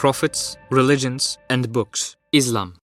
prophets, religions, and books. Islam.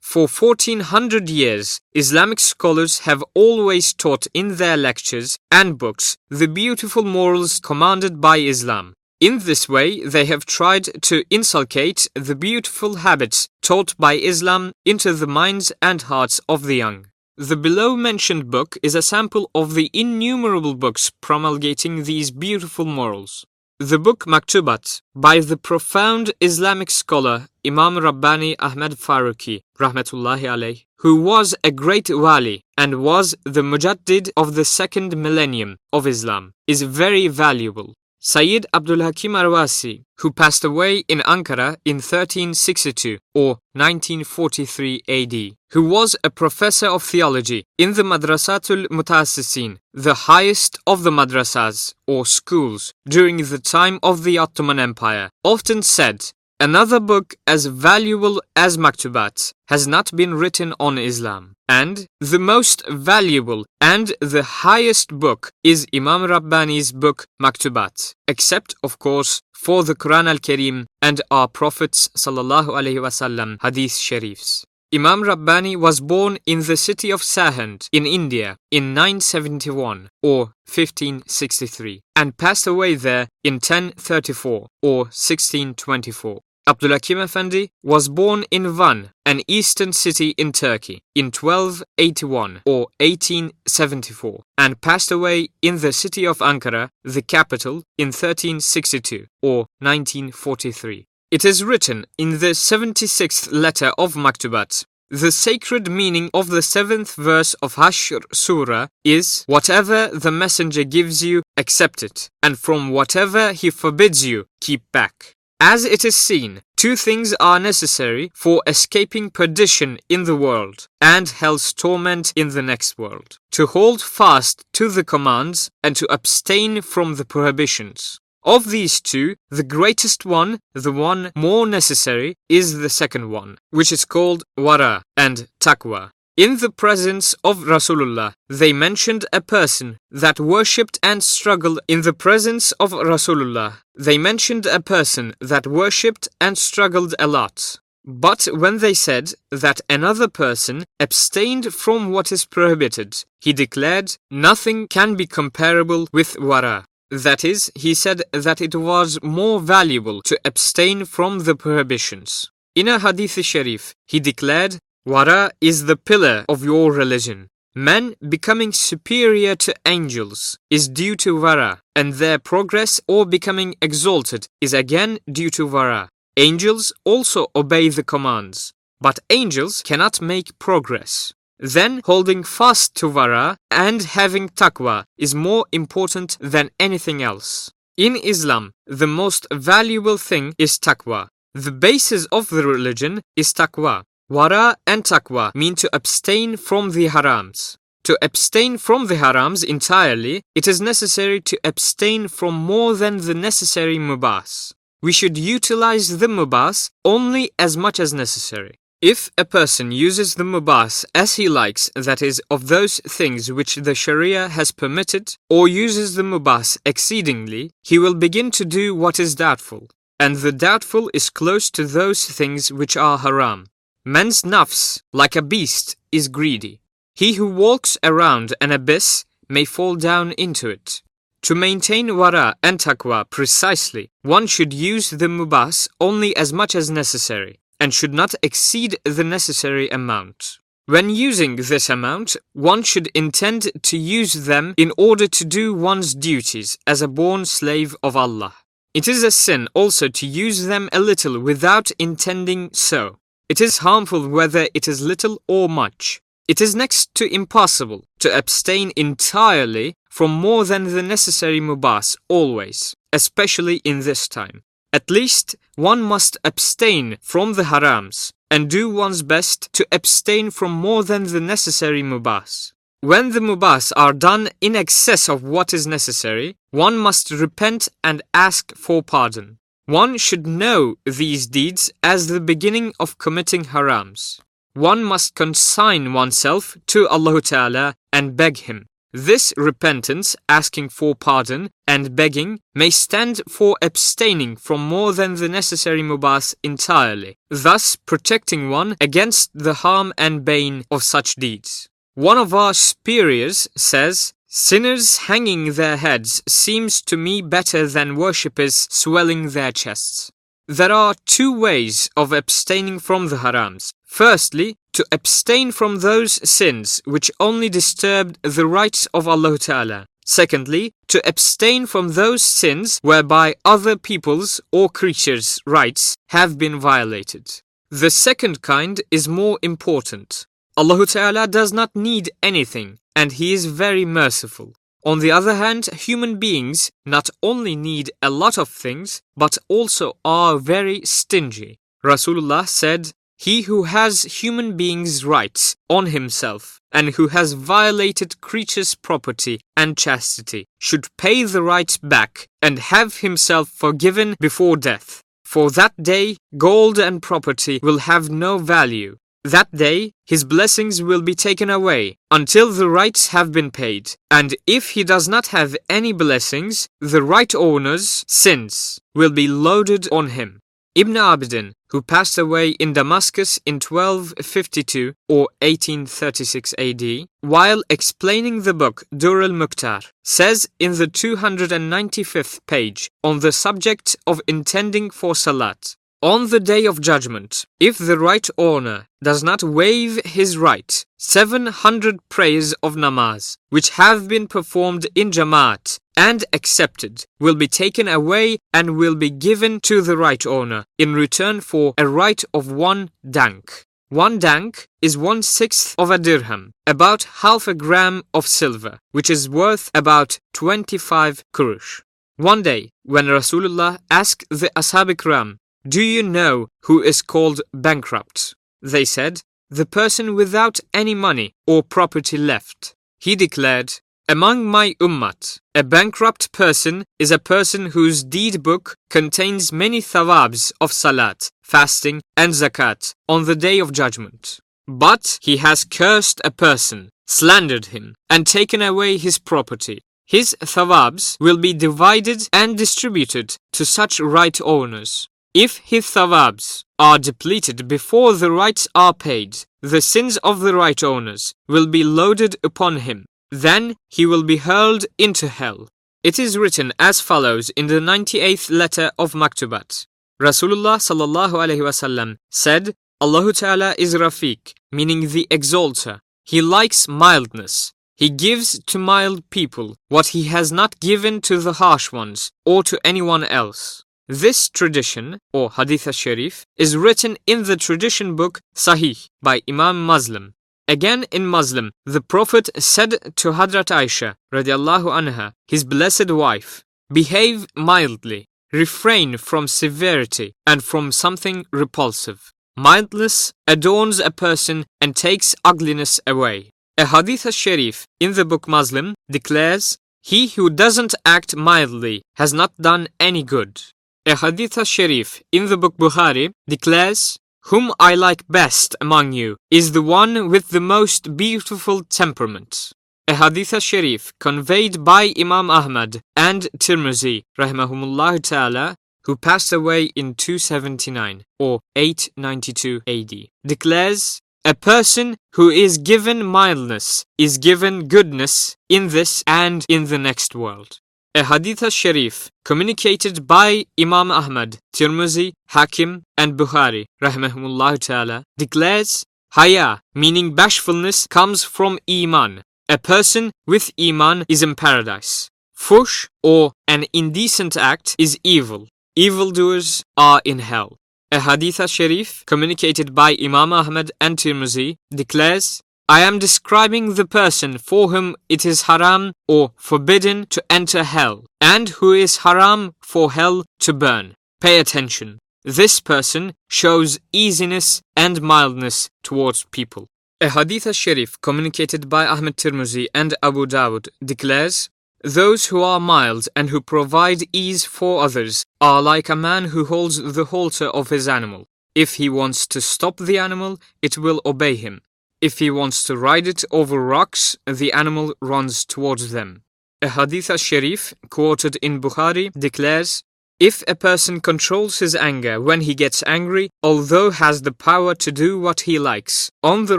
For 1400 years, Islamic scholars have always taught in their lectures and books the beautiful morals commanded by Islam. In this way, they have tried to inculcate the beautiful habits taught by Islam into the minds and hearts of the young. The below mentioned book is a sample of the innumerable books promulgating these beautiful morals. The book Maktubat by the profound Islamic scholar Imam Rabbani Ahmed Faruqi rahmetullahi alayh, who was a great wali and was the mujaddid of the second millennium of Islam, is very valuable. Sayyid Abdul Hakim Arwasi, who passed away in Ankara in 1362 or 1943 AD, who was a professor of theology in the Madrasatul Mutassisin, the highest of the madrasas or schools during the time of the Ottoman Empire, often said Another book as valuable as Maktubat has not been written on Islam. And the most valuable and the highest book is Imam Rabbani's book Maktubat, except of course for the Quran al-Karim and our Prophet's wasallam hadith sharifs. Imam Rabbani was born in the city of Sirhind in India in 971 or 1563 and passed away there in 1034 or 1624. Abdulhakim Effendi was born in Van, an eastern city in Turkey, in 1281 or 1874, and passed away in the city of Ankara, the capital, in 1362 or 1943. It is written in the 76th letter of Maktubat. The sacred meaning of the seventh verse of Hashr Surah is Whatever the messenger gives you, accept it, and from whatever he forbids you, keep back. As it is seen, two things are necessary for escaping perdition in the world and hell's torment in the next world to hold fast to the commands and to abstain from the prohibitions. Of these two, the greatest one, the one more necessary, is the second one, which is called wara and taqwa. In the presence of Rasulullah, they mentioned a person that worshipped and struggled in the presence of Rasulullah. They mentioned a person that worshipped and struggled a lot. But when they said that another person abstained from what is prohibited, he declared, Nothing can be comparable with wara. That is, he said that it was more valuable to abstain from the prohibitions. In a hadith sharif, he declared Wara is the pillar of your religion. Men becoming superior to angels is due to wara, and their progress or becoming exalted is again due to wara. Angels also obey the commands, but angels cannot make progress. Then holding fast to Wara and having taqwa is more important than anything else. In Islam, the most valuable thing is taqwa. The basis of the religion is taqwa. Wara and taqwa mean to abstain from the harams. To abstain from the harams entirely, it is necessary to abstain from more than the necessary mubas. We should utilize the mubas only as much as necessary. If a person uses the mubas as he likes, that is, of those things which the Sharia has permitted, or uses the mubas exceedingly, he will begin to do what is doubtful. And the doubtful is close to those things which are haram. Man's nafs, like a beast, is greedy. He who walks around an abyss may fall down into it. To maintain wara and taqwa precisely, one should use the mubas only as much as necessary and should not exceed the necessary amount. When using this amount, one should intend to use them in order to do one's duties as a born slave of Allah. It is a sin also to use them a little without intending so. It is harmful whether it is little or much. It is next to impossible to abstain entirely from more than the necessary mubas always, especially in this time. At least one must abstain from the harams and do one's best to abstain from more than the necessary mubas. When the mubas are done in excess of what is necessary, one must repent and ask for pardon. One should know these deeds as the beginning of committing harams. One must consign oneself to Allah Ta'ala and beg Him. This repentance, asking for pardon, and begging may stand for abstaining from more than the necessary mubas entirely, thus protecting one against the harm and bane of such deeds. One of our superiors says, Sinners hanging their heads seems to me better than worshippers swelling their chests. There are two ways of abstaining from the harams. Firstly, to abstain from those sins which only disturb the rights of Allah Ta'ala. Secondly, to abstain from those sins whereby other people's or creatures' rights have been violated. The second kind is more important. Allah Ta'ala does not need anything and He is very merciful. On the other hand, human beings not only need a lot of things, but also are very stingy. Rasulullah said, He who has human beings' rights on himself and who has violated creatures' property and chastity should pay the rights back and have himself forgiven before death. For that day, gold and property will have no value, that day, his blessings will be taken away until the rights have been paid. And if he does not have any blessings, the right owner's sins will be loaded on him. Ibn Abidin, who passed away in Damascus in 1252 or 1836 AD, while explaining the book Dur al-Mukhtar, says in the 295th page on the subject of intending for Salat, on the day of judgment, if the right owner does not waive his right, 700 prayers of namaz, which have been performed in Jamaat and accepted, will be taken away and will be given to the right owner in return for a right of one dank. One dank is one sixth of a dirham, about half a gram of silver, which is worth about 25 kurush. One day, when Rasulullah asked the Ashab Ikram do you know who is called bankrupt? They said, The person without any money or property left. He declared, Among my ummat, a bankrupt person is a person whose deed book contains many thawabs of salat, fasting, and zakat on the day of judgment. But he has cursed a person, slandered him, and taken away his property. His thawabs will be divided and distributed to such right owners. If his thawabs are depleted before the rights are paid, the sins of the right owners will be loaded upon him. Then he will be hurled into hell. It is written as follows in the 98th letter of Maktubat. Rasulullah sallallahu alaihi wasallam said, Allah Ta'ala is Rafiq, meaning the exalter. He likes mildness. He gives to mild people what he has not given to the harsh ones or to anyone else. This tradition, or Hadith al-Sharif, is written in the tradition book Sahih by Imam Muslim. Again in Muslim, the Prophet said to Hadrat Aisha radiallahu anha, his blessed wife, Behave mildly, refrain from severity and from something repulsive. Mildness adorns a person and takes ugliness away. A Hadith al-Sharif in the book Muslim declares, He who doesn't act mildly has not done any good. A Hadith Sharif in the book Bukhari declares, Whom I like best among you is the one with the most beautiful temperament. A Hadith Sharif conveyed by Imam Ahmad and Tirmizi, rahimahumullah ta'ala, who passed away in 279 or 892 AD, declares, A person who is given mildness is given goodness in this and in the next world. A Hadith al-Sharif communicated by Imam Ahmad, Tirmizi, Hakim, and Bukhari, rahmahumullah ta'ala, declares, Haya, meaning bashfulness, comes from Iman. A person with Iman is in paradise. Fush, or an indecent act, is evil. Evildoers are in hell. A Hadith al-Sharif communicated by Imam Ahmad and Tirmizi declares, I am describing the person for whom it is haram or forbidden to enter hell, and who is haram for hell to burn. Pay attention. This person shows easiness and mildness towards people. A hadith al-sharif communicated by Ahmed Tirmizi and Abu Dawud declares, Those who are mild and who provide ease for others are like a man who holds the halter of his animal. If he wants to stop the animal, it will obey him. If he wants to ride it over rocks, the animal runs towards them. A hadith al-sharif quoted in Bukhari declares, if a person controls his anger when he gets angry, although has the power to do what he likes, on the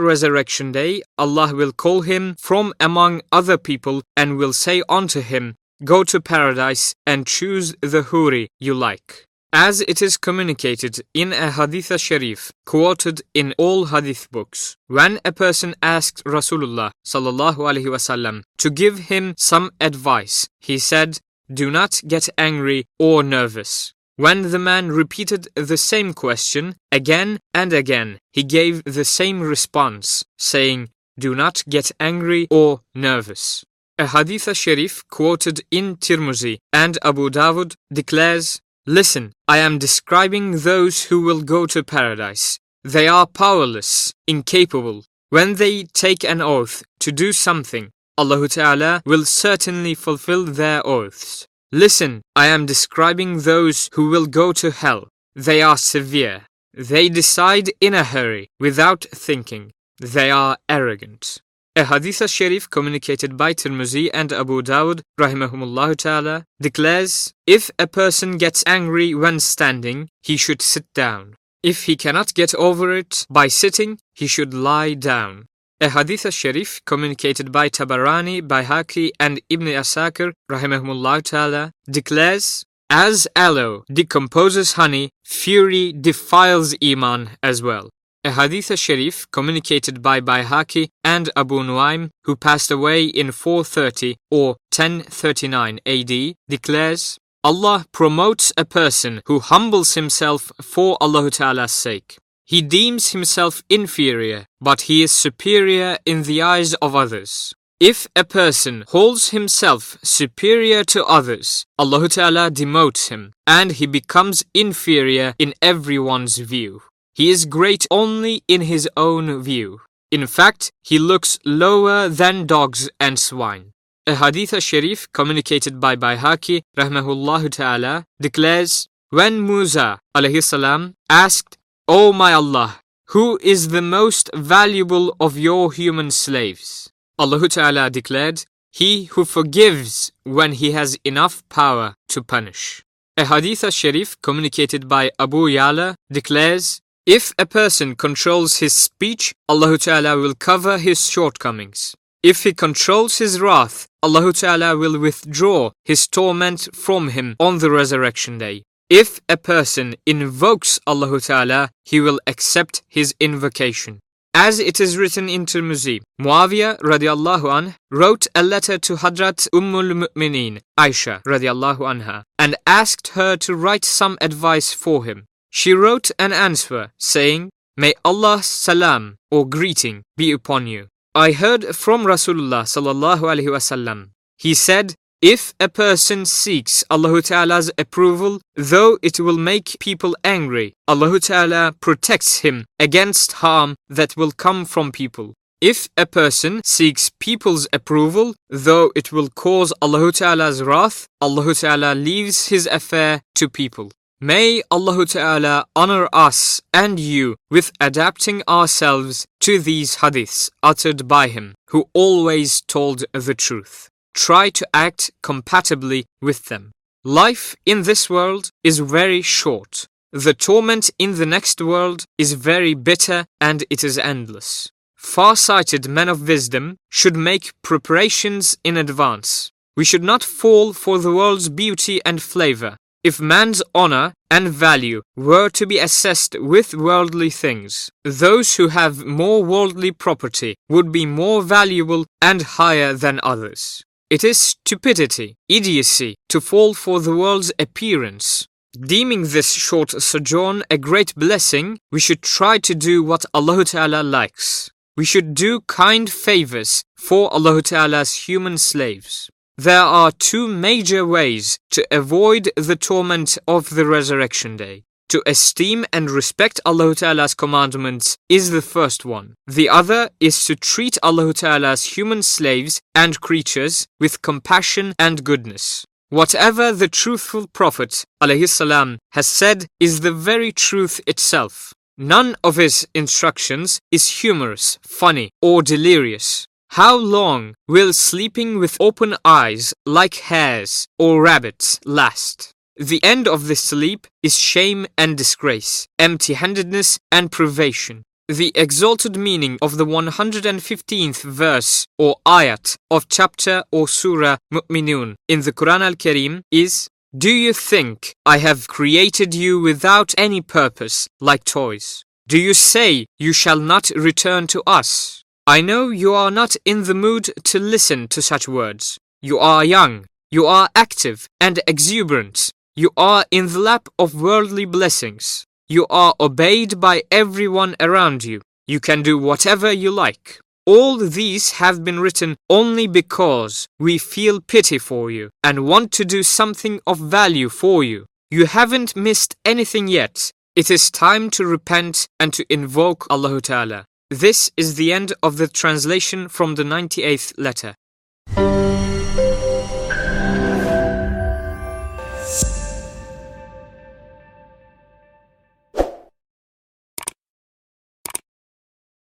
resurrection day Allah will call him from among other people and will say unto him, Go to paradise and choose the huri you like. As it is communicated in a hadith sharif quoted in all hadith books, when a person asked Rasulullah sallallahu alaihi wasallam to give him some advice, he said, do not get angry or nervous. When the man repeated the same question again and again, he gave the same response, saying, Do not get angry or nervous. A hadith sharif quoted in Tirmizi and Abu Dawud declares, Listen, I am describing those who will go to paradise. They are powerless, incapable. When they take an oath to do something, Allah Ta'ala will certainly fulfill their oaths. Listen, I am describing those who will go to hell. They are severe. They decide in a hurry, without thinking. They are arrogant. A hadith sharif communicated by Tirmizi and Abu Dawud rahimahumullah ta'ala declares, if a person gets angry when standing, he should sit down. If he cannot get over it by sitting, he should lie down. A hadith sharif communicated by Tabarani, Baihaqi, and Ibn Asakir rahimahumullah ta'ala declares, As aloe decomposes honey, fury defiles iman as well. A hadith sharif communicated by Baihaqi and Abu Nuaym, who passed away in 430 or 1039 AD, declares, Allah promotes a person who humbles himself for Allah Ta'ala's sake. He deems himself inferior, but he is superior in the eyes of others. If a person holds himself superior to others, Allah Ta'ala demotes him and he becomes inferior in everyone's view. He is great only in his own view. In fact, he looks lower than dogs and swine. A hadith sharif communicated by Baihaqi rahmahullah ta'ala declares, when Musa alayhi salam asked O my Allah, who is the most valuable of your human slaves? Allah Ta'ala declared, He who forgives when he has enough power to punish. A hadith sharif communicated by Abu Yala declares, If a person controls his speech, Allah Ta'ala will cover his shortcomings. If he controls his wrath, Allah Ta'ala will withdraw his torment from him on the resurrection day. If a person invokes Allah Ta'ala, he will accept his invocation. As it is written in Tirmizi, Muawiyah radiallahu anh wrote a letter to Hadrat Ummul Mu'mineen, Aisha radiallahu anha, and asked her to write some advice for him. She wrote an answer saying, May Allah's salam or greeting be upon you. I heard from Rasulullah sallallahu alaihi wasallam. He said, if a person seeks Allah Ta'ala's approval, though it will make people angry, Allah Ta'ala protects him against harm that will come from people. If a person seeks people's approval, though it will cause Allah Ta'ala's wrath, Allah Ta'ala leaves his affair to people. May Allah Ta'ala honor us and you with adapting ourselves to these hadiths uttered by him, who always told the truth try to act compatibly with them. Life in this world is very short. The torment in the next world is very bitter and it is endless. Far-sighted men of wisdom should make preparations in advance. We should not fall for the world's beauty and flavor. If man's honor and value were to be assessed with worldly things, those who have more worldly property would be more valuable and higher than others. It is stupidity, idiocy, to fall for the world's appearance. Deeming this short sojourn a great blessing, we should try to do what Allah Ta'ala likes. We should do kind favors for Allah Ta'ala's human slaves. There are two major ways to avoid the torment of the resurrection day. To esteem and respect Allah Ta'ala's commandments is the first one. The other is to treat Allah Ta'ala's human slaves and creatures with compassion and goodness. Whatever the truthful Prophet salam, has said is the very truth itself. None of his instructions is humorous, funny, or delirious. How long will sleeping with open eyes like hares or rabbits last? The end of this sleep is shame and disgrace, empty handedness and privation. The exalted meaning of the 115th verse or ayat of chapter or surah Mu'minun in the Quran al Karim is Do you think I have created you without any purpose, like toys? Do you say you shall not return to us? I know you are not in the mood to listen to such words. You are young, you are active and exuberant, you are in the lap of worldly blessings. You are obeyed by everyone around you. You can do whatever you like. All these have been written only because we feel pity for you and want to do something of value for you. You haven't missed anything yet. It is time to repent and to invoke Allah Ta'ala. This is the end of the translation from the 98th letter.